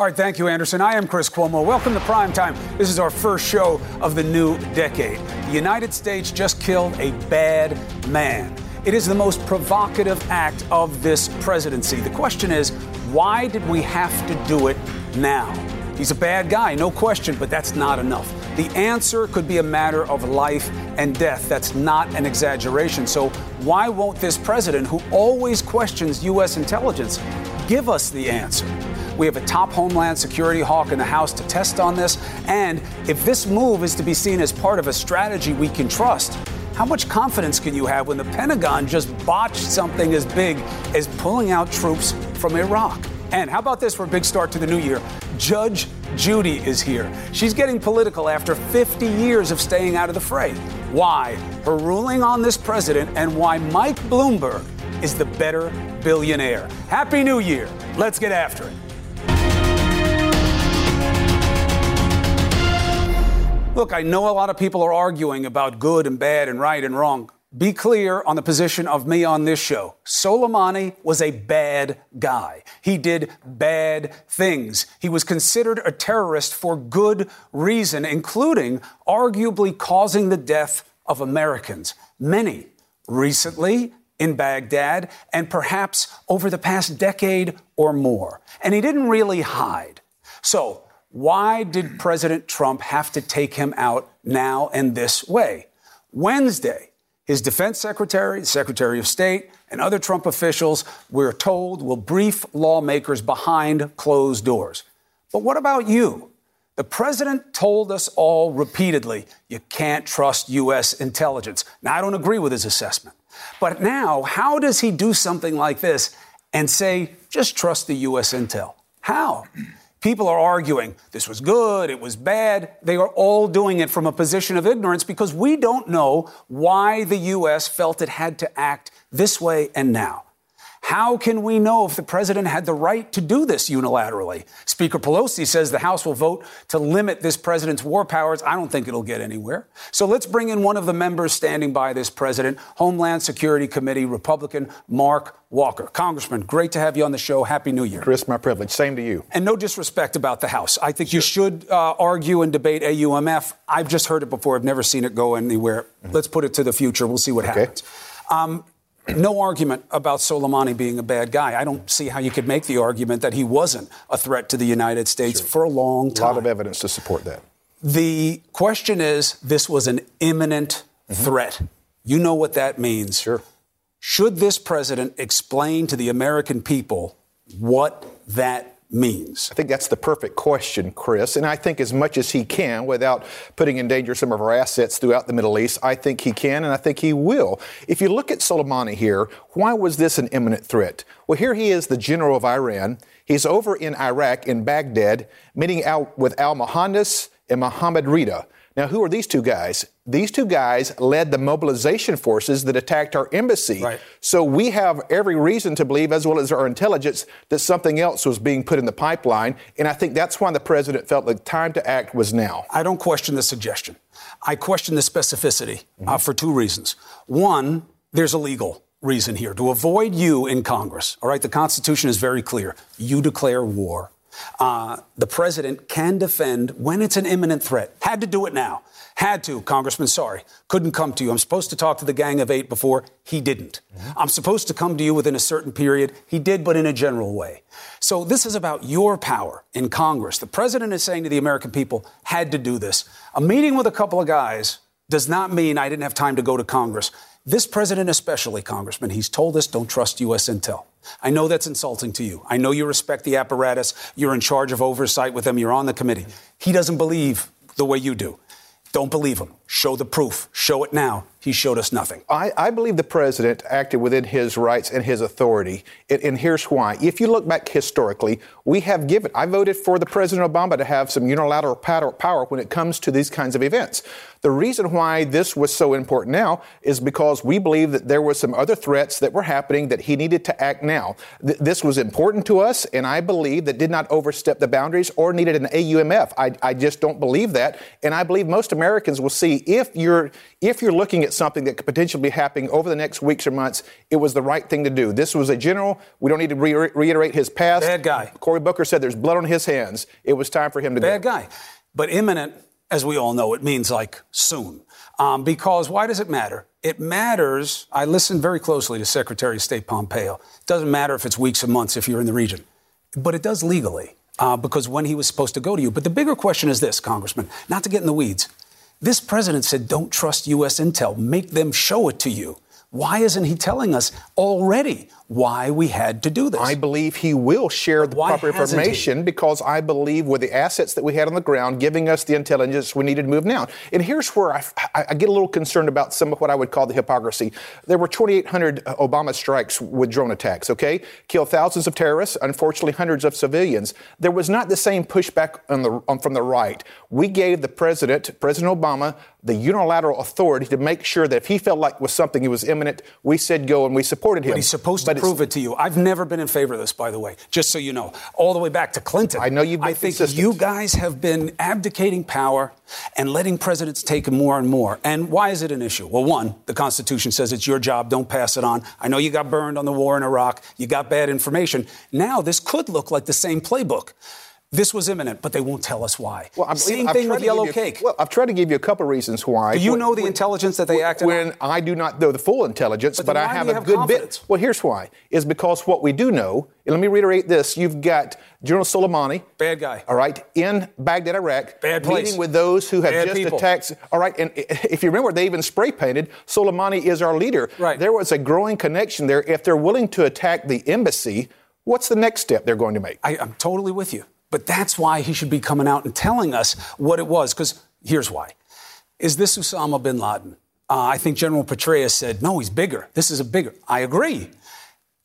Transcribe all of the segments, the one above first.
All right, thank you, Anderson. I am Chris Cuomo. Welcome to Prime Time. This is our first show of the new decade. The United States just killed a bad man. It is the most provocative act of this presidency. The question is, why did we have to do it now? He's a bad guy, no question, but that's not enough. The answer could be a matter of life and death. That's not an exaggeration. So, why won't this president, who always questions U.S. intelligence, give us the answer? We have a top Homeland Security hawk in the House to test on this. And if this move is to be seen as part of a strategy we can trust, how much confidence can you have when the Pentagon just botched something as big as pulling out troops from Iraq? And how about this for a big start to the new year? Judge Judy is here. She's getting political after 50 years of staying out of the fray. Why? Her ruling on this president and why Mike Bloomberg is the better billionaire. Happy New Year. Let's get after it. Look, I know a lot of people are arguing about good and bad and right and wrong. Be clear on the position of me on this show. Soleimani was a bad guy. He did bad things. He was considered a terrorist for good reason, including arguably causing the death of Americans. Many recently in Baghdad and perhaps over the past decade or more. And he didn't really hide. So, why did President Trump have to take him out now and this way? Wednesday, his defense secretary, secretary of state, and other Trump officials, we're told, will brief lawmakers behind closed doors. But what about you? The president told us all repeatedly you can't trust U.S. intelligence. Now, I don't agree with his assessment. But now, how does he do something like this and say, just trust the U.S. intel? How? People are arguing this was good, it was bad. They are all doing it from a position of ignorance because we don't know why the U.S. felt it had to act this way and now. How can we know if the president had the right to do this unilaterally? Speaker Pelosi says the House will vote to limit this president's war powers. I don't think it'll get anywhere. So let's bring in one of the members standing by this president, Homeland Security Committee Republican Mark Walker. Congressman, great to have you on the show. Happy New Year. Chris, my privilege. Same to you. And no disrespect about the House. I think sure. you should uh, argue and debate AUMF. I've just heard it before. I've never seen it go anywhere. Mm-hmm. Let's put it to the future. We'll see what okay. happens. Um, no argument about Soleimani being a bad guy. I don't see how you could make the argument that he wasn't a threat to the United States sure. for a long time. A lot of evidence to support that. The question is this was an imminent mm-hmm. threat. You know what that means. Sure. Should this president explain to the American people what that means? I think that's the perfect question, Chris. And I think as much as he can without putting in danger some of our assets throughout the Middle East, I think he can and I think he will. If you look at Soleimani here, why was this an imminent threat? Well, here he is, the general of Iran. He's over in Iraq, in Baghdad, meeting out with al Mohandes and Mohammed Rida. Now, who are these two guys? These two guys led the mobilization forces that attacked our embassy. Right. So we have every reason to believe, as well as our intelligence, that something else was being put in the pipeline. And I think that's why the president felt the time to act was now. I don't question the suggestion. I question the specificity mm-hmm. uh, for two reasons. One, there's a legal reason here to avoid you in Congress. All right, the Constitution is very clear. You declare war uh, the president can defend when it's an imminent threat. Had to do it now. Had to, Congressman, sorry. Couldn't come to you. I'm supposed to talk to the Gang of Eight before. He didn't. Mm-hmm. I'm supposed to come to you within a certain period. He did, but in a general way. So this is about your power in Congress. The president is saying to the American people, had to do this. A meeting with a couple of guys does not mean I didn't have time to go to Congress. This president, especially, Congressman, he's told us don't trust U.S. intel. I know that's insulting to you. I know you respect the apparatus. You're in charge of oversight with them. You're on the committee. He doesn't believe the way you do. Don't believe him. Show the proof. Show it now. He showed us nothing. I, I believe the president acted within his rights and his authority. And, and, here's why. If you look back historically, we have given, I voted for the President Obama to have some unilateral power when it comes to these kinds of events. The reason why this was so important now is because we believe that there were some other threats that were happening that he needed to act now. Th- this was important to us, and I believe that did not overstep the boundaries or needed an AUMF. I, I just don't believe that, and I believe most Americans will see if you're if you're looking at something that could potentially be happening over the next weeks or months, it was the right thing to do. This was a general. We don't need to re- reiterate his past. Bad guy. Cory Booker said there's blood on his hands. It was time for him to Bad go. Bad guy. But imminent as we all know, it means like soon. Um, because why does it matter? It matters. I listened very closely to Secretary of State Pompeo. It doesn't matter if it's weeks or months if you're in the region, but it does legally uh, because when he was supposed to go to you. But the bigger question is this, Congressman, not to get in the weeds. This president said, don't trust U.S. intel, make them show it to you. Why isn't he telling us already why we had to do this? I believe he will share the why proper information because I believe with the assets that we had on the ground, giving us the intelligence we needed to move now. And here's where I, I get a little concerned about some of what I would call the hypocrisy. There were 2,800 uh, Obama strikes with drone attacks, okay? Killed thousands of terrorists, unfortunately, hundreds of civilians. There was not the same pushback on the, on, from the right. We gave the president, President Obama, the unilateral authority to make sure that if he felt like was something that was imminent, we said go and we supported him. But he's supposed to prove it to you. I've never been in favor of this, by the way, just so you know. All the way back to Clinton. I know you've been I think consistent. you guys have been abdicating power and letting presidents take more and more. And why is it an issue? Well, one, the Constitution says it's your job, don't pass it on. I know you got burned on the war in Iraq, you got bad information. Now, this could look like the same playbook. This was imminent, but they won't tell us why. Well, I'm, Same I've thing with yellow you- cake. Well, I've tried to give you a couple of reasons why. Do you When- know the when- intelligence that they acted when on? I do not know the full intelligence, But but, I have a have good confidence? bit. Well, here's why: is because what we do know. And let me reiterate this: you've got General Soleimani, Bad guy. all right, in Baghdad, Iraq, Bad place. meeting with those who have Bad just people. attacked. All right, and if you remember, they even spray painted Soleimani is our leader. Right. There was a growing connection there. If they're willing to attack the embassy, what's the next step they're going to make? I, I'm totally with you. But that's why he should be coming out and telling us what it was. Because here's why. Is this Osama bin Laden? Uh, I think General Petraeus said, no, he's bigger. This is a bigger. I agree.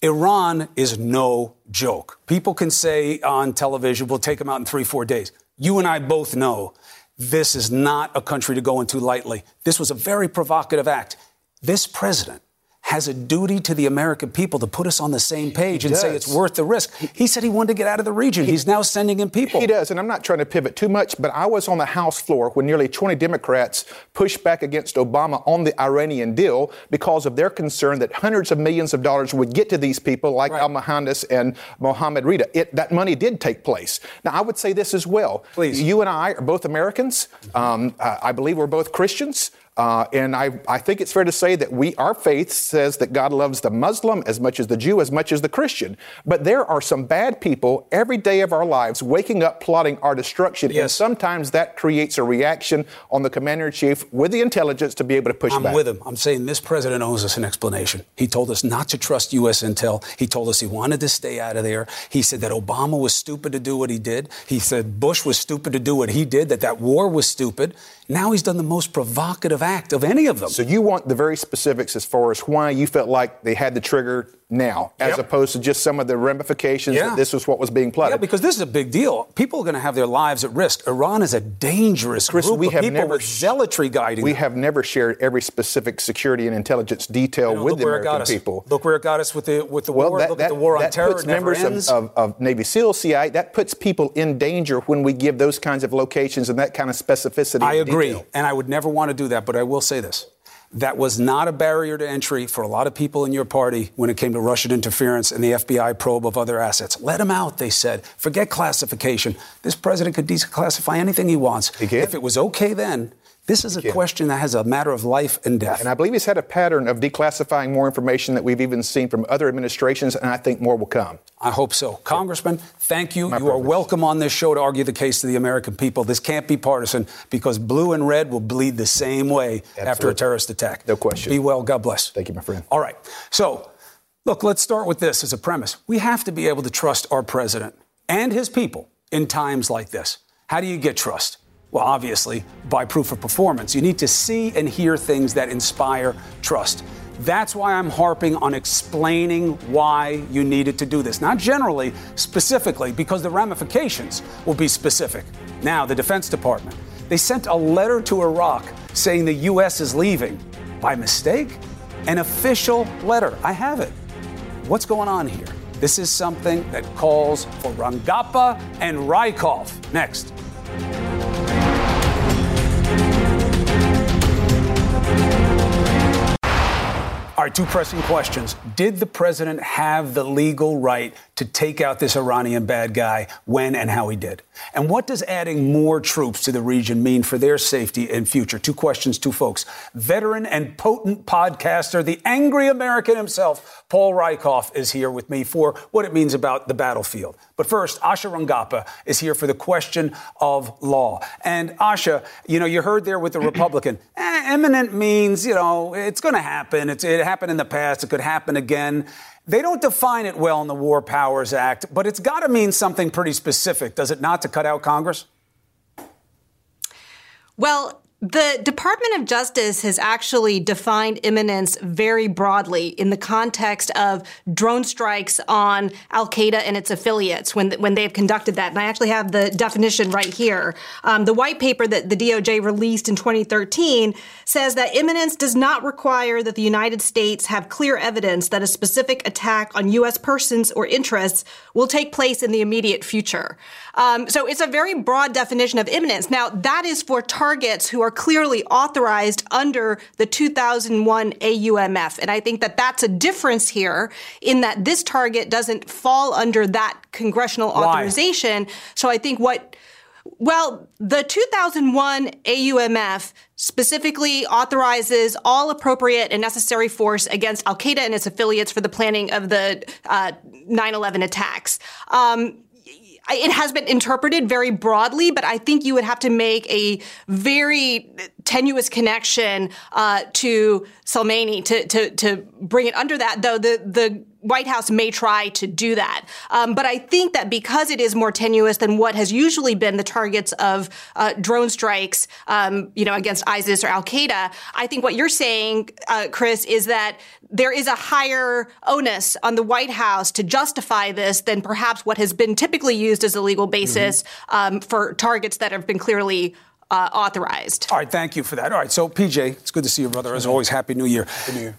Iran is no joke. People can say on television, we'll take him out in three, four days. You and I both know this is not a country to go into lightly. This was a very provocative act. This president has a duty to the American people to put us on the same page and say it's worth the risk. He said he wanted to get out of the region. He's now sending in people. He does, and I'm not trying to pivot too much, but I was on the House floor when nearly 20 Democrats pushed back against Obama on the Iranian deal because of their concern that hundreds of millions of dollars would get to these people like Right. Al Mohandes and Mohammed Rida. It, that money did take place. Now, I would say this as well. Please. You and I are both Americans. Um, I believe we're both Christians. Uh, and I, I think it's fair to say that we, our faith says that God loves the Muslim as much as the Jew, as much as the Christian. But there are some bad people every day of our lives waking up plotting our destruction. And sometimes that creates a reaction on the commander in chief with the intelligence to be able to push I'm back. with him. I'm saying this president owes us an explanation. He told us not to trust U.S. intel. He told us he wanted to stay out of there. He said that Obama was stupid to do what he did. He said Bush was stupid to do what he did, that that war was stupid. Now he's done the most provocative act of any of them. So you want the very specifics as far as why you felt like they had the trigger now, as Yep. opposed to just some of the ramifications Yeah. that this was what was being plotted. Yeah, because this is a big deal. People are going to have their lives at risk. Iran is a dangerous Chris, group we have people never with zealotry guiding we them. have never shared every specific security and intelligence detail You know, with the where it got American people. Look where it got us with the with the Well, war. that, look that, at the war on terror. puts members of, of, of Navy SEAL, CIA, that puts people in danger when we give those kinds of locations and that kind of specificity. I agree, detail. and I would never want to do that. But I will say this: that was not a barrier to entry for a lot of people in your party when it came to Russian interference and the FBI probe of other assets. Let them out, they said. Forget classification. This president could declassify anything he wants. He. If it was okay then, this is a question that has a matter of life and death. And I believe he's had a pattern of declassifying more information that we've even seen from other administrations, and I think more will come. I hope so. Congressman, thank you. My you are welcome on this show to argue the case to the American people. This can't be partisan because blue and red will bleed the same way after a terrorist attack. No question. Be well. God bless. Thank you, my friend. All right. So, look, let's start with this as a premise. We have to be able to trust our president and his people in times like this. How do you get trust? Well, obviously, by proof of performance. You need to see and hear things that inspire trust. That's why I'm harping on explaining why you needed to do this. Not generally, specifically, because the ramifications will be specific. Now, the Defense Department, they sent a letter to Iraq saying the U.S. is leaving. By mistake? An official letter. I have it. What's going on here? This is something that calls for Rangappa and Rieckhoff. Next. All right, two pressing questions. Did the president have the legal right to take out this Iranian bad guy when and how he did? And what does adding more troops to the region mean for their safety and future? Two questions, two folks. Veteran and potent podcaster, the angry American himself, Paul Rieckhoff, is here with me for what it means about the battlefield. But first, Asha Rangappa is here for the question of law. And Asha, you know, you heard there with the Republican, eh, imminent means, you know, it's going to happen. It's, it happened in the past. It could happen again. They don't define it well in the War Powers Act, but it's got to mean something pretty specific, does it not, to cut out Congress? Well, the Department of Justice has actually defined imminence very broadly in the context of drone strikes on Al Qaeda and its affiliates when when they have conducted that. And I actually have the definition right here. Um, the white paper that the DOJ released in 2013 says that imminence does not require that the United States have clear evidence that a specific attack on U.S. persons or interests will take place in the immediate future. Um, so it's a very broad definition of imminence. Now that is for targets who are clearly authorized under the 2001 AUMF. And I think that that's a difference here in that this target doesn't fall under that congressional Why? authorization. So I think what well, the 2001 AUMF specifically authorizes all appropriate and necessary force against Al Qaeda and its affiliates for the planning of the uh, 9 11 attacks. Um, it has been interpreted very broadly, but I think you would have to make a very tenuous connection uh, to Soleimani to, to to bring it under that. Though the the White House may try to do that, um, but I think that because it is more tenuous than what has usually been the targets of uh, drone strikes, um, you know, against ISIS or Al Qaeda, I think what you're saying, uh, Chris, is that there is a higher onus on the White House to justify this than perhaps what has been typically used as a legal basis mm-hmm. um, for targets that have been clearly uh, authorized. All right, thank you for that. All right, so PJ, it's good to see you, brother. As always, Happy New Year. Happy New Year.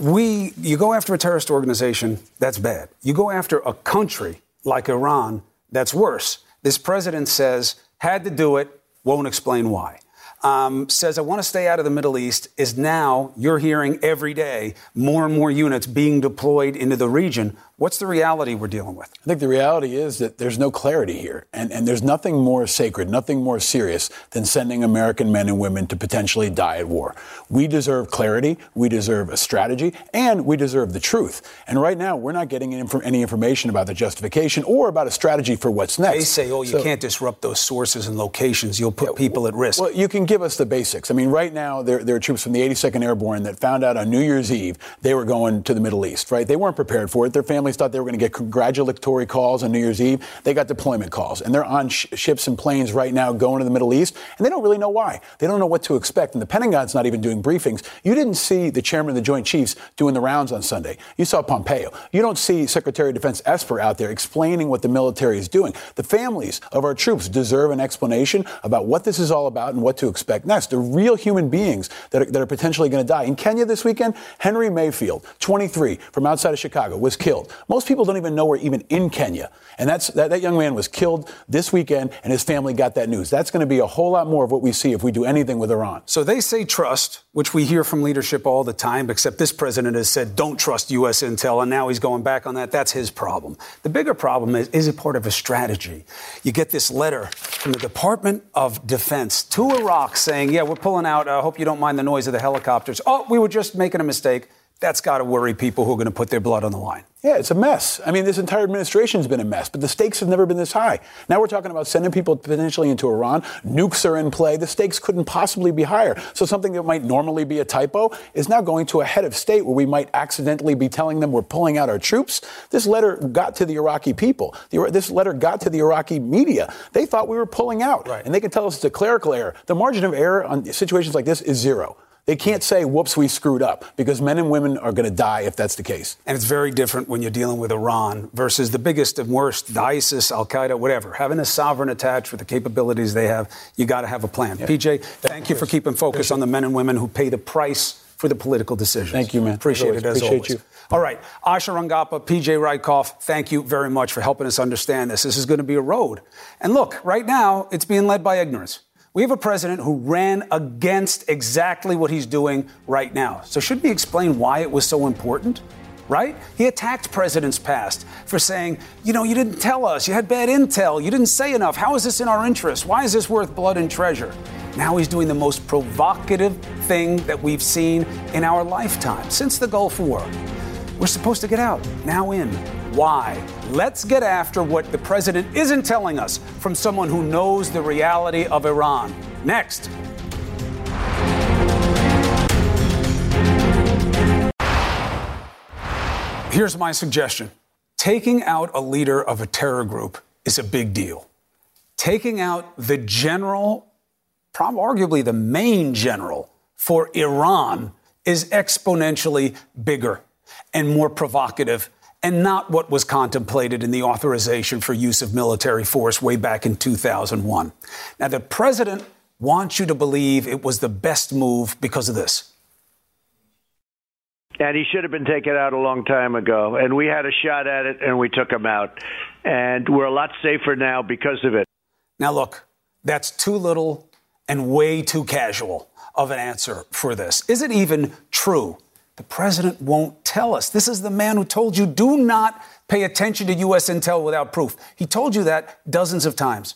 We, you go after a terrorist organization, that's bad. You go after a country like Iran, that's worse. This president says, had to do it, won't explain why um, says, I want to stay out of the Middle East, is now, you're hearing every day, more and more units being deployed into the region. What's the reality we're dealing with? I think the reality is that there's no clarity here. And, and there's nothing more sacred, nothing more serious than sending American men and women to potentially die at war. We deserve clarity, we deserve a strategy, and we deserve the truth. And right now, we're not getting any information about the justification or about a strategy for what's next. They say, oh, you so, can't disrupt those sources and locations. You'll put yeah, people at risk. Well, you can give us the basics. I mean, right now, there, there are troops from the 82nd Airborne that found out on New Year's Eve they were going to the Middle East, right? They weren't prepared for it. Their family families thought they were going to get congratulatory calls on New Year's Eve. They got deployment calls, and they're on sh- ships and planes right now going to the Middle East, and they don't really know why. They don't know what to expect, and the Pentagon's not even doing briefings. You didn't see the chairman of the Joint Chiefs doing the rounds on Sunday. You saw Pompeo. You don't see Secretary of Defense Esper out there explaining what the military is doing. The families of our troops deserve an explanation about what this is all about and what to expect next. They're real human beings that are, that are potentially going to die. In Kenya this weekend, Henry Mayfield, 23, from outside of Chicago, was killed. Most people don't even know we're even in Kenya. And that's, that, that young man was killed this weekend, and his family got that news. That's going to be a whole lot more of what we see if we do anything with Iran. So they say trust, which we hear from leadership all the time, except this president has said don't trust U.S. intel, and now he's going back on that. That's his problem. The bigger problem is is it part of a strategy? You get this letter from the Department of Defense to Iraq saying, yeah, we're pulling out. I uh, hope you don't mind the noise of the helicopters. Oh, we were just making a mistake That's got to worry people who are going to put their blood on the line. Yeah, it's a mess. I mean, this entire administration's been a mess, but the stakes have never been this high. Now we're talking about sending people potentially into Iran. Nukes are in play. The stakes couldn't possibly be higher. So something that might normally be a typo is now going to a head of state where we might accidentally be telling them we're pulling out our troops. This letter got to the Iraqi people. The, this letter got to the Iraqi media. They thought we were pulling out, right. and they can tell us it's a clerical error. The margin of error on situations like this is zero. They can't say, whoops, we screwed up, because men and women are going to die if that's the case. And it's very different when you're dealing with Iran versus the biggest and worst, the ISIS, Al Qaeda, whatever. Having a sovereign attached with the capabilities they have, you got to have a plan. Yeah. PJ, thank you for keeping focus on the men and women who pay the price for the political decisions. Thank you, man. Appreciate always, it as appreciate always. You. All right, Asha Rangappa, PJ Rieckhoff, thank you very much for helping us understand this. This is going to be a road. And look, right now, it's being led by ignorance. We have a president who ran against exactly what he's doing right now. So, should we explain why it was so important? Right? He attacked presidents past for saying, you know, you didn't tell us, you had bad intel, you didn't say enough. How is this in our interest? Why is this worth blood and treasure? Now he's doing the most provocative thing that we've seen in our lifetime since the Gulf War. We're supposed to get out, now in. Why? Let's get after what the president isn't telling us from someone who knows the reality of Iran. Next. Here's my suggestion taking out a leader of a terror group is a big deal. Taking out the general, probably arguably the main general for Iran, is exponentially bigger and more provocative and not what was contemplated in the authorization for use of military force way back in 2001. Now, the president wants you to believe it was the best move because of this. And he should have been taken out a long time ago. And we had a shot at it and we took him out. And we're a lot safer now because of it. Now, look, that's too little and way too casual of an answer for this. Is it even true the president won't tell us. This is the man who told you do not pay attention to U.S. intel without proof. He told you that dozens of times.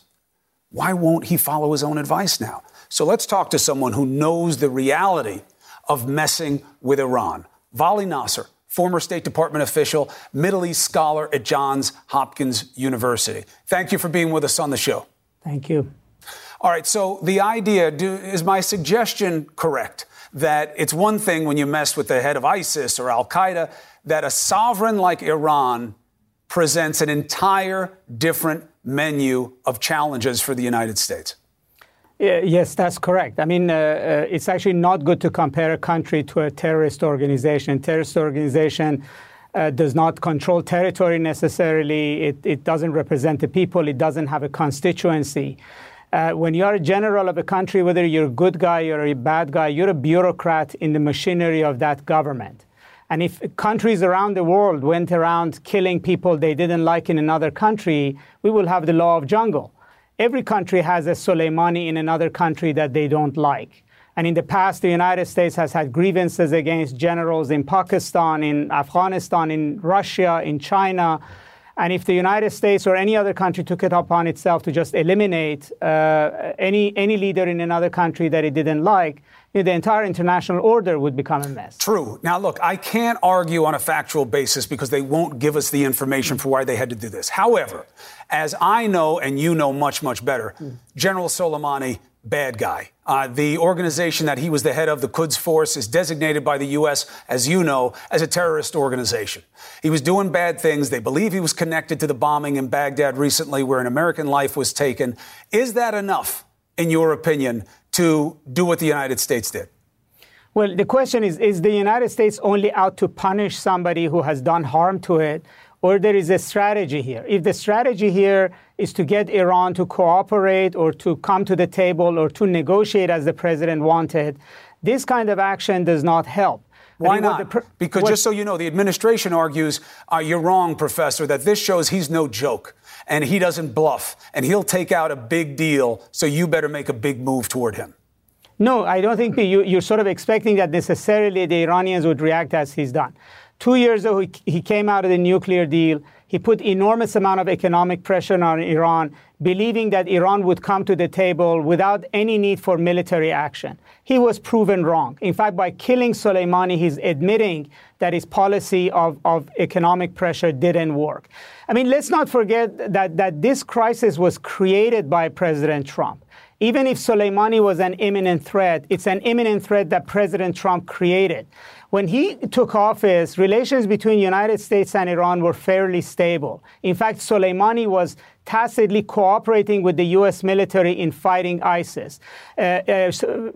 Why won't he follow his own advice now? So let's talk to someone who knows the reality of messing with Iran. Vali Nasr, former State Department official, Middle East scholar at Johns Hopkins University. Thank you for being with us on the show. Thank you. All right, so the idea do, is my suggestion correct? That it's one thing when you mess with the head of ISIS or Al Qaeda, that a sovereign like Iran presents an entire different menu of challenges for the United States. Yes, that's correct. I mean, uh, uh, it's actually not good to compare a country to a terrorist organization. Terrorist organization uh, does not control territory necessarily. It, it, doesn't represent the people. It doesn't have a constituency. Uh, when you're a general of a country, whether you're a good guy or a bad guy, you're a bureaucrat in the machinery of that government. And if countries around the world went around killing people they didn't like in another country, we will have the law of jungle. Every country has a Soleimani in another country that they don't like. And in the past, the United States has had grievances against generals in Pakistan, in Afghanistan, in Russia, in China. And if the United States or any other country took it upon itself to just eliminate uh, any, any leader in another country that it didn't like, you know, the entire international order would become a mess. True. Now, look, I can't argue on a factual basis because they won't give us the information for why they had to do this. However, as I know and you know much, much better, General Soleimani bad guy. Uh, the organization that he was the head of, the Quds Force, is designated by the U.S., as you know, as a terrorist organization. He was doing bad things. They believe he was connected to the bombing in Baghdad recently, where an American life was taken. Is that enough, in your opinion, to do what the United States did? Well, the question is Is the United States only out to punish somebody who has done harm to it? or there is a strategy here. If the strategy here is to get Iran to cooperate or to come to the table or to negotiate as the president wanted, this kind of action does not help. Why not? Pre- because what, just so you know, the administration argues uh, you're wrong, Professor, that this shows he's no joke and he doesn't bluff and he'll take out a big deal, so you better make a big move toward him. No, I don't think you, you're sort of expecting that necessarily the Iranians would react as he's done. Two years ago, he came out of the nuclear deal. He put enormous amount of economic pressure on Iran, believing that Iran would come to the table without any need for military action. He was proven wrong. In fact, by killing Soleimani, he's admitting that his policy of, of economic pressure didn't work. I mean, let's not forget that, that this crisis was created by President Trump. Even if Soleimani was an imminent threat, it's an imminent threat that President Trump created. When he took office, relations between United States and Iran were fairly stable. In fact, Soleimani was tacitly cooperating with the U.S. military in fighting ISIS. Uh, uh,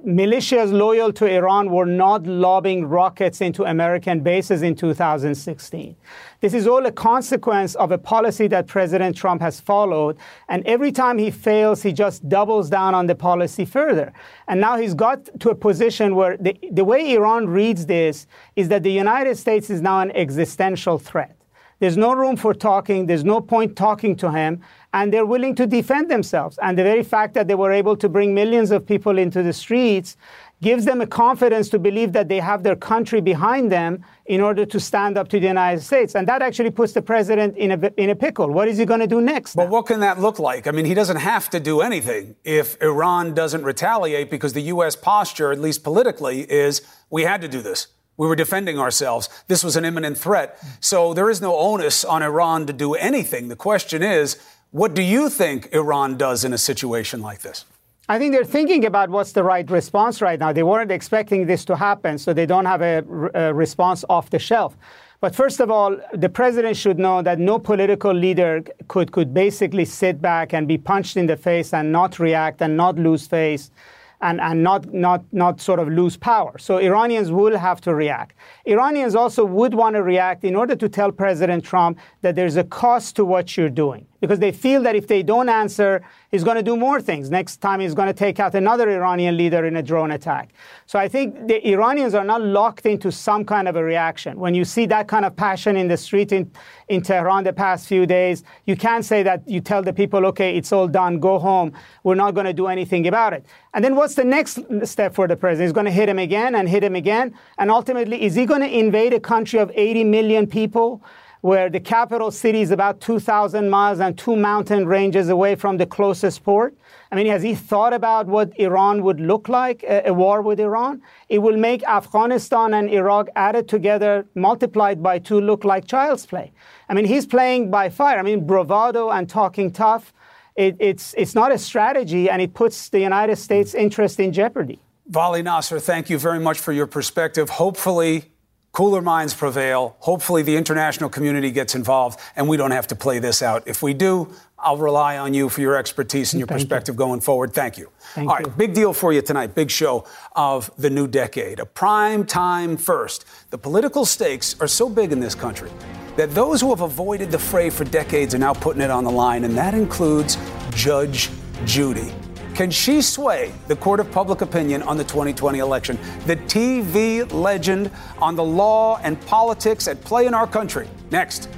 militias loyal to Iran were not lobbing rockets into American bases in 2016. This is all a consequence of a policy that President Trump has followed. And every time he fails, he just doubles down on the policy further. And now he's got to a position where the, the way Iran reads this is that the United States is now an existential threat. There's no room for talking. There's no point talking to him. And they're willing to defend themselves. And the very fact that they were able to bring millions of people into the streets gives them a confidence to believe that they have their country behind them in order to stand up to the United States. And that actually puts the president in a, in a pickle. What is he going to do next? But what can that look like? I mean, he doesn't have to do anything if Iran doesn't retaliate because the U.S. posture, at least politically, is we had to do this. We were defending ourselves. This was an imminent threat. So there is no onus on Iran to do anything. The question is, what do you think Iran does in a situation like this? I think they're thinking about what's the right response right now. They weren't expecting this to happen, so they don't have a, a, response off the shelf. But first of all, the president should know that no political leader could, could basically sit back and be punched in the face and not react and not lose face and, and not, not, not sort of lose power. So Iranians will have to react. Iranians also would want to react in order to tell President Trump that there's a cost to what you're doing because they feel that if they don't answer, he's going to do more things. Next time, he's going to take out another Iranian leader in a drone attack. So I think the Iranians are not locked into some kind of a reaction. When you see that kind of passion in the street in, in Tehran the past few days, you can't say that you tell the people, okay, it's all done, go home. We're not going to do anything about it. And then what's the next step for the president? He's going to hit him again and hit him again. And ultimately, is he going to invade a country of 80 million people? Where the capital city is about 2,000 miles and two mountain ranges away from the closest port. I mean, has he thought about what Iran would look like, a, a, war with Iran? It will make Afghanistan and Iraq added together, multiplied by two, look like child's play. I mean, he's playing by fire. I mean, bravado and talking tough, it, it's, it's not a strategy, and it puts the United States' interest in jeopardy. Vali Nasr, thank you very much for your perspective. Hopefully, cooler minds prevail. Hopefully, the international community gets involved and we don't have to play this out. If we do, I'll rely on you for your expertise and your Thank perspective you. going forward. Thank you. Thank All right, you. big deal for you tonight. Big show of the new decade. A prime time first. The political stakes are so big in this country that those who have avoided the fray for decades are now putting it on the line, and that includes Judge Judy. Can she sway the court of public opinion on the 2020 election? The TV legend on the law and politics at play in our country. Next.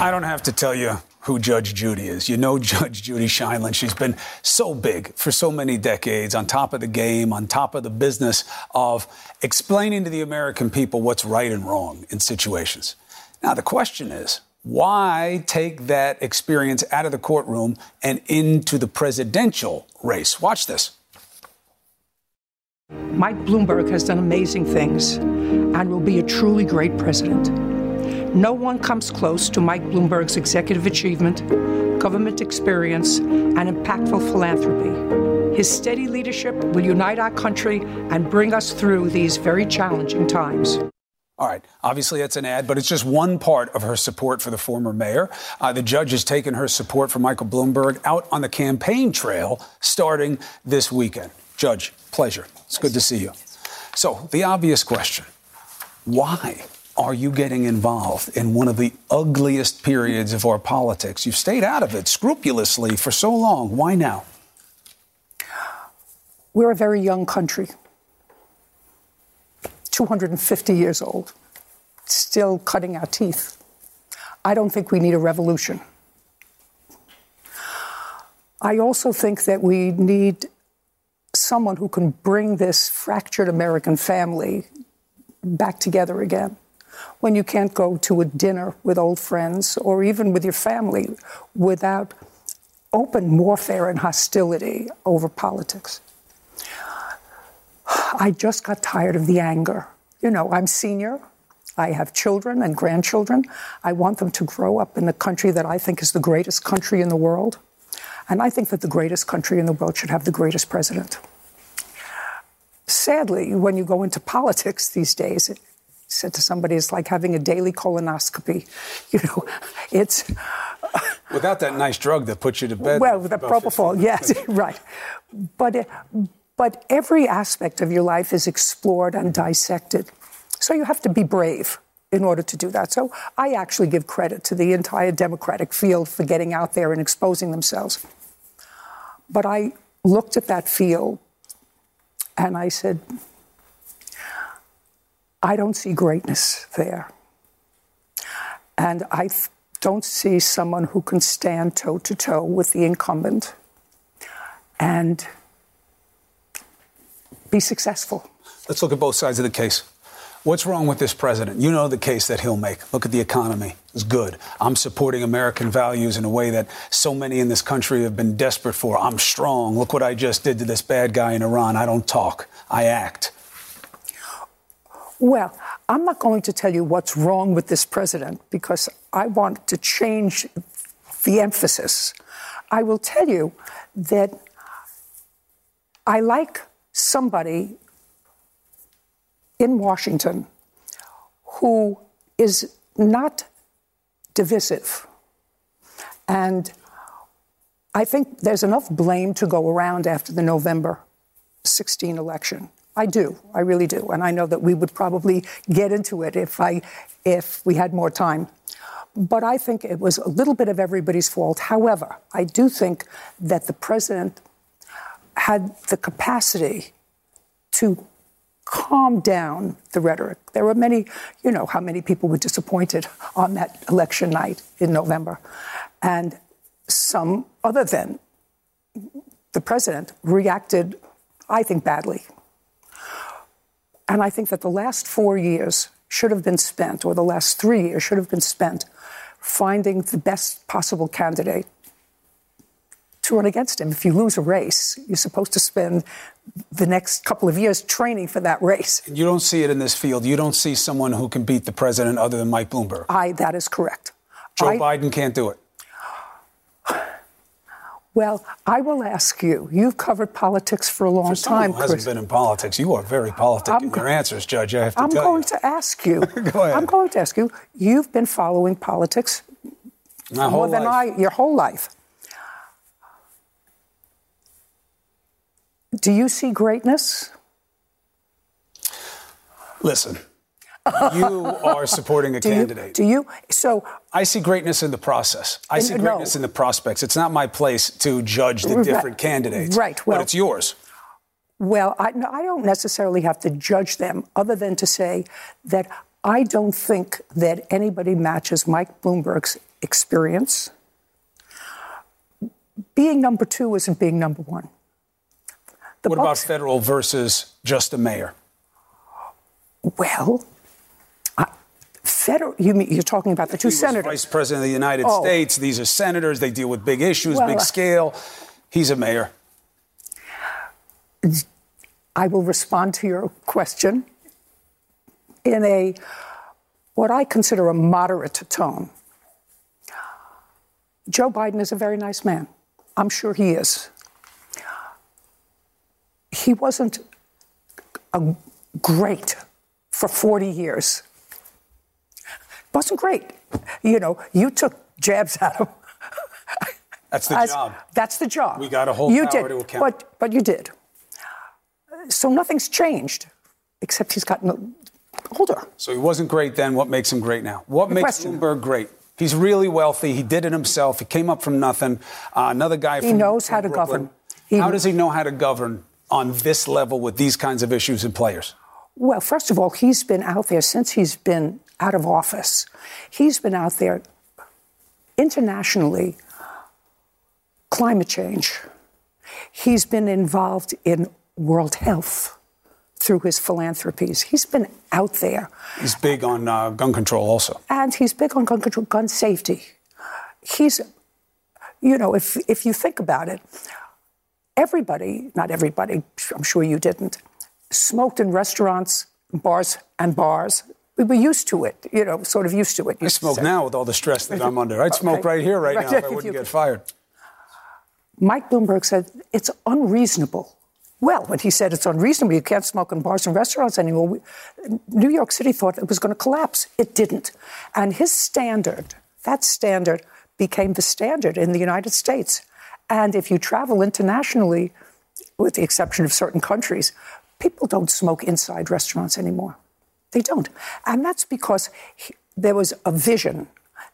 I don't have to tell you who Judge Judy is. You know Judge Judy Sheindlin. She's been so big for so many decades, on top of the game, on top of the business of explaining to the American people what's right and wrong in situations. Now, the question is, why take that experience out of the courtroom and into the presidential race? Watch this. Mike Bloomberg has done amazing things and will be a truly great president. No one comes close to Mike Bloomberg's executive achievement, government experience, and impactful philanthropy. His steady leadership will unite our country and bring us through these very challenging times. All right. Obviously, that's an ad, but it's just one part of her support for the former mayor. Uh, the judge has taken her support for Michael Bloomberg out on the campaign trail starting this weekend. Judge, pleasure. It's good to see you. So, the obvious question why are you getting involved in one of the ugliest periods of our politics? You've stayed out of it scrupulously for so long. Why now? We're a very young country. 250 years old, still cutting our teeth. I don't think we need a revolution. I also think that we need someone who can bring this fractured American family back together again. When you can't go to a dinner with old friends or even with your family without open warfare and hostility over politics. I just got tired of the anger. You know, I'm senior. I have children and grandchildren. I want them to grow up in the country that I think is the greatest country in the world. And I think that the greatest country in the world should have the greatest president. Sadly, when you go into politics these days, it said to somebody, it's like having a daily colonoscopy. You know, it's. Without that nice drug that puts you to bed. Well, the propofol, yes, right. But, but every aspect of your life is explored and dissected. So you have to be brave in order to do that. So I actually give credit to the entire Democratic field for getting out there and exposing themselves. But I looked at that field and I said, I don't see greatness there. And I don't see someone who can stand toe to toe with the incumbent and be successful. Let's look at both sides of the case. What's wrong with this president? You know the case that he'll make. Look at the economy. It's good. I'm supporting American values in a way that so many in this country have been desperate for. I'm strong. Look what I just did to this bad guy in Iran. I don't talk, I act. Well, I'm not going to tell you what's wrong with this president because I want to change the emphasis. I will tell you that I like somebody in Washington who is not divisive. And I think there's enough blame to go around after the November 16 election. I do. I really do. And I know that we would probably get into it if I if we had more time. But I think it was a little bit of everybody's fault. However, I do think that the president had the capacity to calm down the rhetoric. There were many, you know, how many people were disappointed on that election night in November. And some, other than the president, reacted, I think, badly. And I think that the last four years should have been spent, or the last three years should have been spent, finding the best possible candidate to run against him. If you lose a race, you're supposed to spend the next couple of years training for that race. You don't see it in this field. You don't see someone who can beat the president other than Mike Bloomberg. I, that is correct. Joe I, Biden can't do it. Well, I will ask you. You've covered politics for a long for someone time, who hasn't Chris. been in politics. You are very politic in your answers, Judge. I have to I'm tell going you. to ask you. Go ahead. I'm going to ask you. You've been following politics My more than life. I your whole life. Do you see greatness? Listen, you are supporting a Do you? candidate. Do you? So I see greatness in the process. I see no. greatness in the prospects. It's not my place to judge the Right. different candidates. Right, well- but it's yours. Well, I, I don't necessarily have to judge them other than to say that I don't think that anybody matches Mike Bloomberg's experience. Being number two isn't being number one. The What about federal versus just a mayor? Well, federal. You mean you're talking about the two senators? vice president of the United Oh. States. These are senators. They deal with big issues, Well, big uh, scale. He's a mayor. I will respond to your question in a what I consider a moderate tone. Joe Biden is a very nice man. I'm sure he is. He wasn't a great for 40 years. Wasn't great. You know, you took jabs at him. That's the As- job. That's the job. We gotta hold you power did, to account. But, but you did. So nothing's changed, except he's gotten older. So he wasn't great then. What makes him great now? What Good makes question. Bloomberg great? He's really wealthy. He did it himself. He came up from nothing. Uh, another guy from. He from knows from how to Brooklyn. govern. He- how does he know how to govern on this level with these kinds of issues and players? Well, first of all, he's been out there since he's been out of office. He's been out there internationally, climate change. He's been involved in world health, through his philanthropies. He's been out there. He's big on uh, gun control also. And he's big on gun control, gun safety. He's, you know, if, if you think about it, everybody, not everybody, I'm sure you didn't, smoked in restaurants, bars, and bars. We were used to it, you know, sort of used to it. I smoke now with all the stress that I'm under. I'd smoke okay. right here right, right now if I wouldn't get fired. Mike Bloomberg said it's unreasonable. Well, when he said it's unreasonable, you can't smoke in bars and restaurants anymore, New York City thought it was going to collapse. It didn't. And his standard, that standard, became the standard in the United States. And if you travel internationally, with the exception of certain countries, people don't smoke inside restaurants anymore. They don't. And that's because he, there was a vision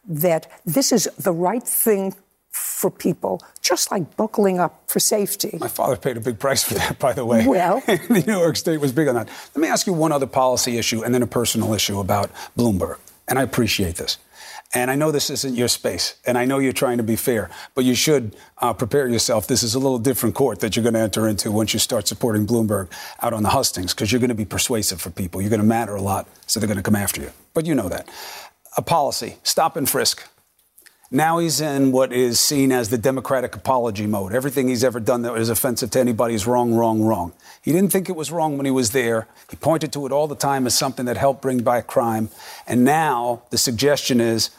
that this is the right thing for people, just like buckling up for safety. My father paid a big price for that, by the way. Well, New York State was big on that. Let me ask you one other policy issue and then a personal issue about Bloomberg. And I appreciate this. And I know this isn't your space, and I know you're trying to be fair, but you should uh, prepare yourself. This is a little different court that you're going to enter into once you start supporting Bloomberg out on the hustings, because you're going to be persuasive for people. You're going to matter a lot, so they're going to come after you. But you know that. A policy stop and frisk. Now he's in what is seen as the Democratic apology mode. Everything he's ever done that was offensive to anybody is wrong, wrong, wrong. He didn't think it was wrong when he was there. He pointed to it all the time as something that helped bring back crime. And now the suggestion is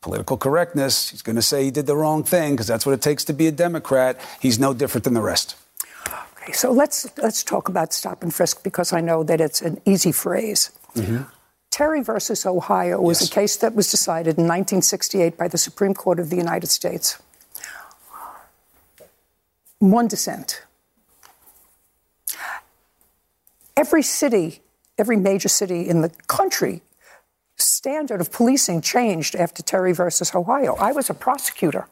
political correctness. He's going to say he did the wrong thing because that's what it takes to be a Democrat. He's no different than the rest. Okay, so let's let's talk about stop and frisk because I know that it's an easy phrase. Mm-hmm. Terry versus Ohio was yes. a case that was decided in 1968 by the Supreme Court of the United States. One dissent. Every city, every major city in the country, standard of policing changed after Terry versus Ohio. I was a prosecutor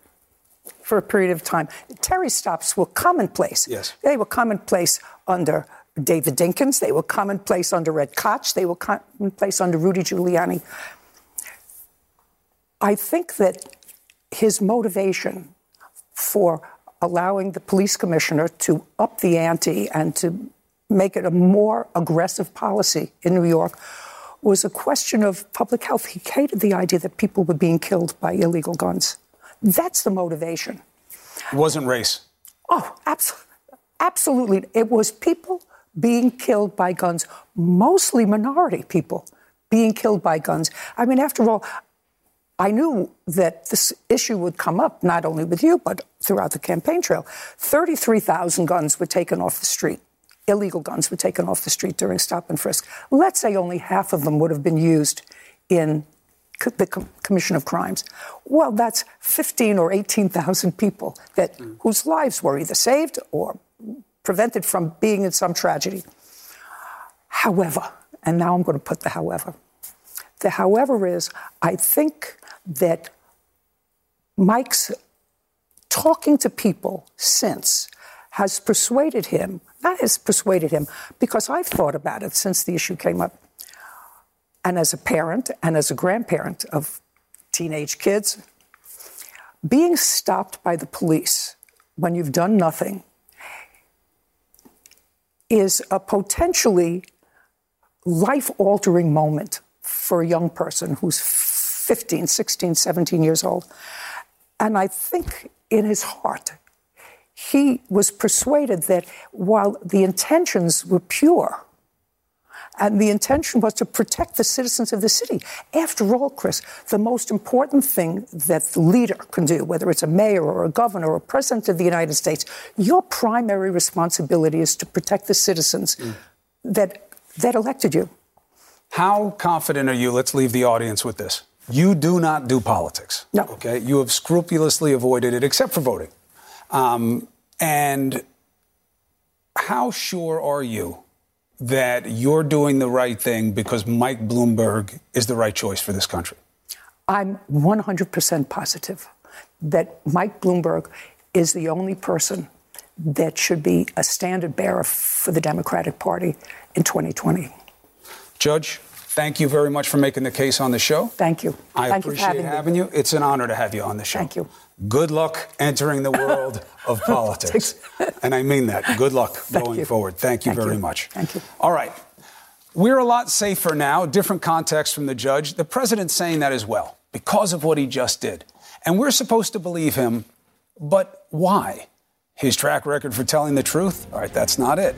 for a period of time. Terry stops were commonplace. Yes. They were commonplace under David Dinkins. They were commonplace under Ed Koch. They were commonplace under Rudy Giuliani. I think that his motivation for allowing the police commissioner to up the ante and to make it a more aggressive policy in New York was a question of public health. He hated the idea that people were being killed by illegal guns. That's the motivation. It wasn't race. Oh, absolutely. Absolutely. It was people being killed by guns, mostly minority people being killed by guns. I mean, after all, I knew that this issue would come up not only with you, but throughout the campaign trail. 33,000 guns were taken off the street. Illegal guns were taken off the street during stop and frisk. Let's say only half of them would have been used in the commission of crimes. Well, that's 15 or 18,000 people that mm. whose lives were either saved or prevented from being in some tragedy. However, and now I'm going to put the however. The however is, I think that Mike's talking to people since has persuaded him, not has persuaded him, because I've thought about it since the issue came up. And as a parent and as a grandparent of teenage kids, being stopped by the police when you've done nothing is a potentially life altering moment for a young person who's 15, 16, 17 years old. And I think in his heart, he was persuaded that while the intentions were pure, and the intention was to protect the citizens of the city. After all, Chris, the most important thing that the leader can do, whether it's a mayor or a governor or a president of the United States, your primary responsibility is to protect the citizens mm. that, that elected you. How confident are you? Let's leave the audience with this. You do not do politics. No. Okay. You have scrupulously avoided it, except for voting. Um, and how sure are you that you're doing the right thing because Mike Bloomberg is the right choice for this country? I'm 100% positive that Mike Bloomberg is the only person that should be a standard bearer for the Democratic Party in 2020. Judge, thank you very much for making the case on the show. Thank you. I thank appreciate you having, having you. It's an honor to have you on the show. Thank you. Good luck entering the world of politics. and I mean that. Good luck going you. forward. Thank you Thank very you. much. Thank you. All right. We're a lot safer now, different context from the judge. The president's saying that as well because of what he just did. And we're supposed to believe him, but why? His track record for telling the truth? All right, that's not it.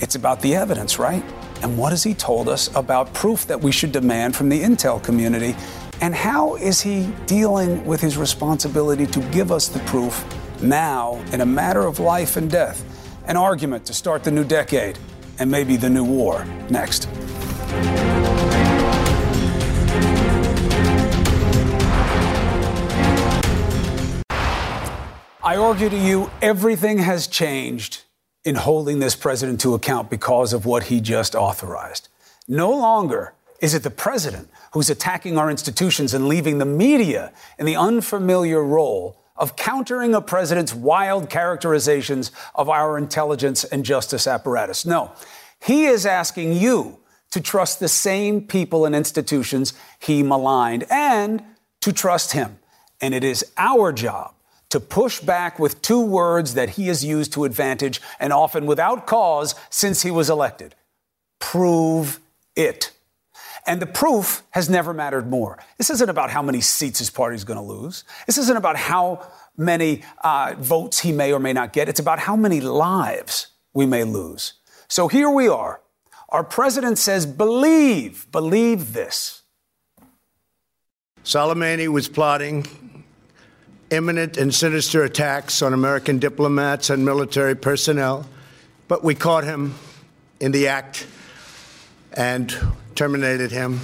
It's about the evidence, right? And what has he told us about proof that we should demand from the intel community? And how is he dealing with his responsibility to give us the proof now in a matter of life and death? An argument to start the new decade and maybe the new war next. I argue to you everything has changed in holding this president to account because of what he just authorized. No longer is it the president who's attacking our institutions and leaving the media in the unfamiliar role of countering a president's wild characterizations of our intelligence and justice apparatus. No, he is asking you to trust the same people and institutions he maligned and to trust him. And it is our job to push back with two words that he has used to advantage and often without cause since he was elected prove it. And the proof has never mattered more. This isn't about how many seats his party is going to lose. This isn't about how many uh, votes he may or may not get. It's about how many lives we may lose. So here we are. Our president says, believe, believe this. Soleimani was plotting imminent and sinister attacks on American diplomats and military personnel, but we caught him in the act and terminated him.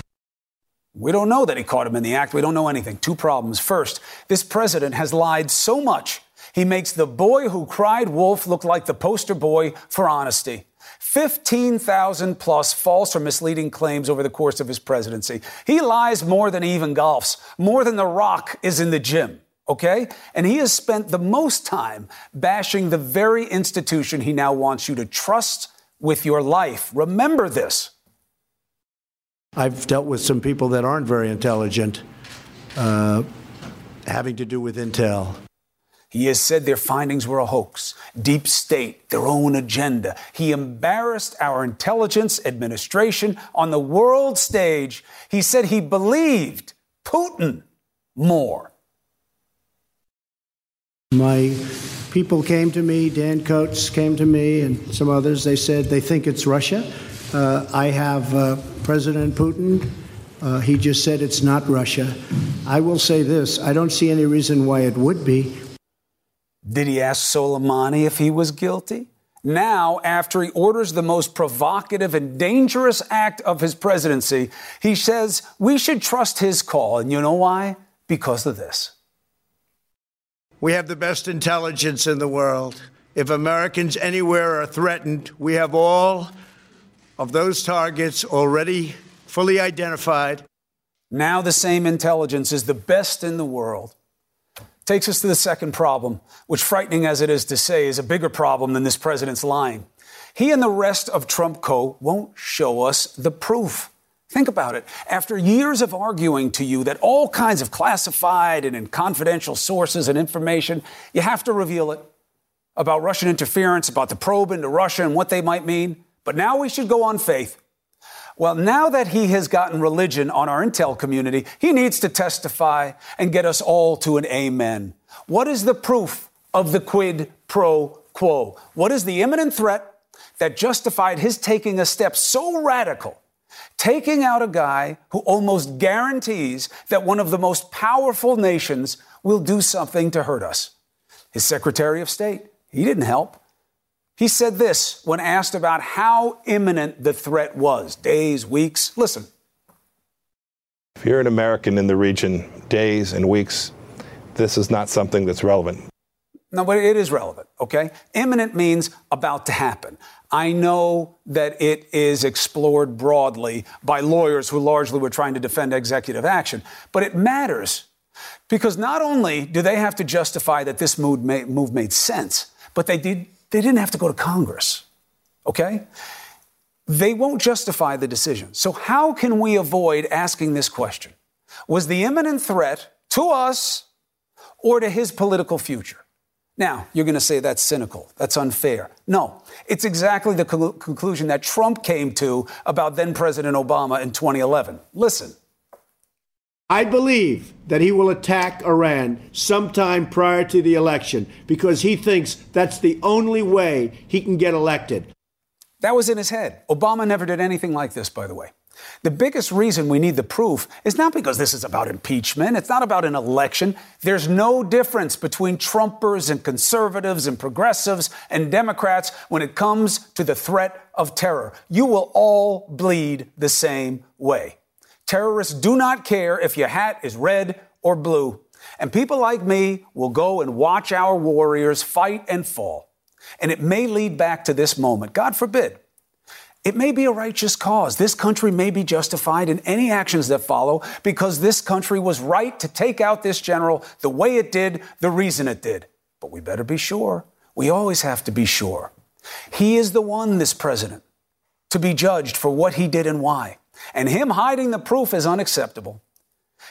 We don't know that he caught him in the act. We don't know anything. Two problems. First, this president has lied so much, he makes the boy who cried wolf look like the poster boy for honesty. 15,000 plus false or misleading claims over the course of his presidency. He lies more than he even golfs, more than The Rock is in the gym okay? And he has spent the most time bashing the very institution he now wants you to trust with your life. Remember this. I've dealt with some people that aren't very intelligent, uh, having to do with intel. He has said their findings were a hoax, deep state, their own agenda. He embarrassed our intelligence administration on the world stage. He said he believed Putin more. My people came to me, Dan Coats came to me, and some others. They said they think it's Russia. Uh, I have uh, President Putin. Uh, he just said it's not Russia. I will say this I don't see any reason why it would be. Did he ask Soleimani if he was guilty? Now, after he orders the most provocative and dangerous act of his presidency, he says we should trust his call. And you know why? Because of this. We have the best intelligence in the world. If Americans anywhere are threatened, we have all of those targets already fully identified. Now, the same intelligence is the best in the world. Takes us to the second problem, which, frightening as it is to say, is a bigger problem than this president's lying. He and the rest of Trump Co. won't show us the proof. Think about it. After years of arguing to you that all kinds of classified and confidential sources and information, you have to reveal it about Russian interference, about the probe into Russia and what they might mean. But now we should go on faith. Well, now that he has gotten religion on our intel community, he needs to testify and get us all to an amen. What is the proof of the quid pro quo? What is the imminent threat that justified his taking a step so radical taking out a guy who almost guarantees that one of the most powerful nations will do something to hurt us. His Secretary of State, he didn't help. He said this when asked about how imminent the threat was days, weeks. Listen. If you're an American in the region, days and weeks, this is not something that's relevant. No, but it is relevant, okay? Imminent means about to happen. I know that it is explored broadly by lawyers who largely were trying to defend executive action, but it matters because not only do they have to justify that this move made, move made sense, but they, did, they didn't have to go to Congress, okay? They won't justify the decision. So, how can we avoid asking this question? Was the imminent threat to us or to his political future? Now, you're going to say that's cynical. That's unfair. No, it's exactly the co- conclusion that Trump came to about then President Obama in 2011. Listen. I believe that he will attack Iran sometime prior to the election because he thinks that's the only way he can get elected. That was in his head. Obama never did anything like this, by the way. The biggest reason we need the proof is not because this is about impeachment. It's not about an election. There's no difference between Trumpers and conservatives and progressives and Democrats when it comes to the threat of terror. You will all bleed the same way. Terrorists do not care if your hat is red or blue. And people like me will go and watch our warriors fight and fall. And it may lead back to this moment. God forbid. It may be a righteous cause. This country may be justified in any actions that follow because this country was right to take out this general the way it did, the reason it did. But we better be sure. We always have to be sure. He is the one, this president, to be judged for what he did and why. And him hiding the proof is unacceptable.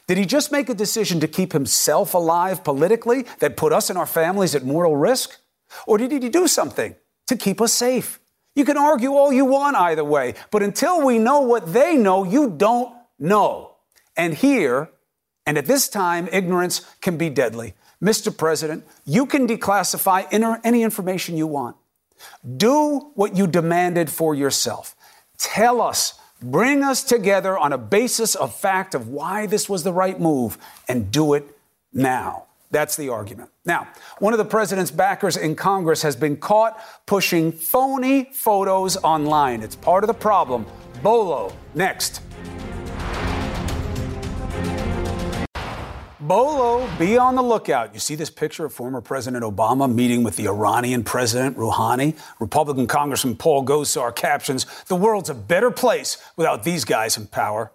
Did he just make a decision to keep himself alive politically that put us and our families at mortal risk? Or did he do something to keep us safe? You can argue all you want either way, but until we know what they know, you don't know. And here, and at this time, ignorance can be deadly. Mr. President, you can declassify any information you want. Do what you demanded for yourself. Tell us Bring us together on a basis of fact of why this was the right move and do it now. That's the argument. Now, one of the president's backers in Congress has been caught pushing phony photos online. It's part of the problem. Bolo, next. Bolo, be on the lookout. You see this picture of former President Obama meeting with the Iranian President Rouhani? Republican Congressman Paul Gosar captions The world's a better place without these guys in power.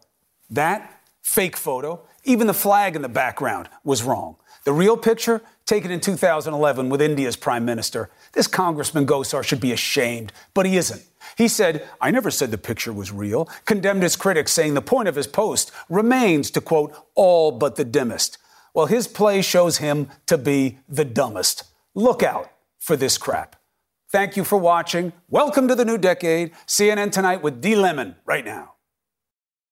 That fake photo, even the flag in the background, was wrong. The real picture, taken in 2011 with India's prime minister. This Congressman Gosar should be ashamed, but he isn't. He said, I never said the picture was real, condemned his critics, saying the point of his post remains to quote, all but the dimmest. Well, his play shows him to be the dumbest. Look out for this crap. Thank you for watching. Welcome to the new decade. CNN Tonight with D. Lemon right now.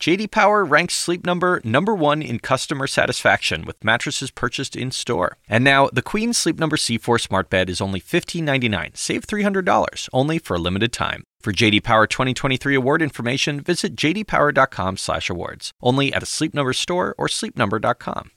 JD Power ranks Sleep Number number 1 in customer satisfaction with mattresses purchased in-store. And now, the Queen Sleep Number C4 smart bed is only $15.99, save $300 only for a limited time. For JD Power 2023 award information, visit jdpower.com/awards. Only at a Sleep Number store or sleepnumber.com.